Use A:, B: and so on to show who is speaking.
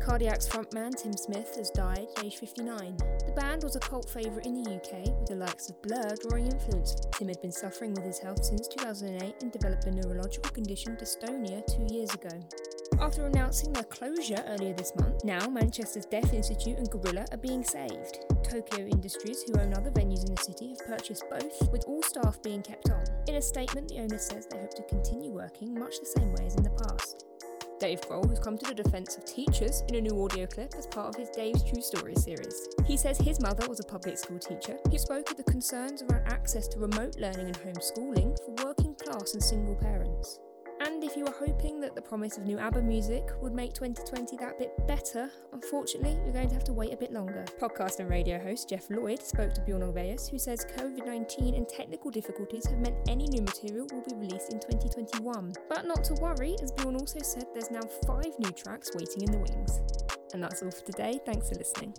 A: Cardiacs frontman Tim Smith has died at age 59. The band was a cult favourite in the UK, with the likes of Blur drawing influence. Tim had been suffering with his health since 2008 and developed a neurological condition, dystonia, two years ago. After announcing their closure earlier this month, now Manchester's Deaf Institute and Gorilla are being saved. Tokyo Industries, who own other venues in the city, have purchased both, with all staff being kept on. In a statement, the owner says they hope to continue working much the same way as in the past. Dave Grohl has come to the defence of teachers in a new audio clip as part of his Dave's True Stories series. He says his mother was a public school teacher. He spoke of the concerns around access to remote learning and homeschooling for working class and single parents. And if you were hoping that the promise of new ABBA music would make 2020 that bit better, unfortunately, you're going to have to wait a bit longer. Podcast and radio host Jeff Lloyd spoke to Bjorn Ulvaeus, who says COVID 19 and technical difficulties have meant any new material will be released in 2021. But not to worry, as Bjorn also said, there's now five new tracks waiting in the wings. And that's all for today. Thanks for listening.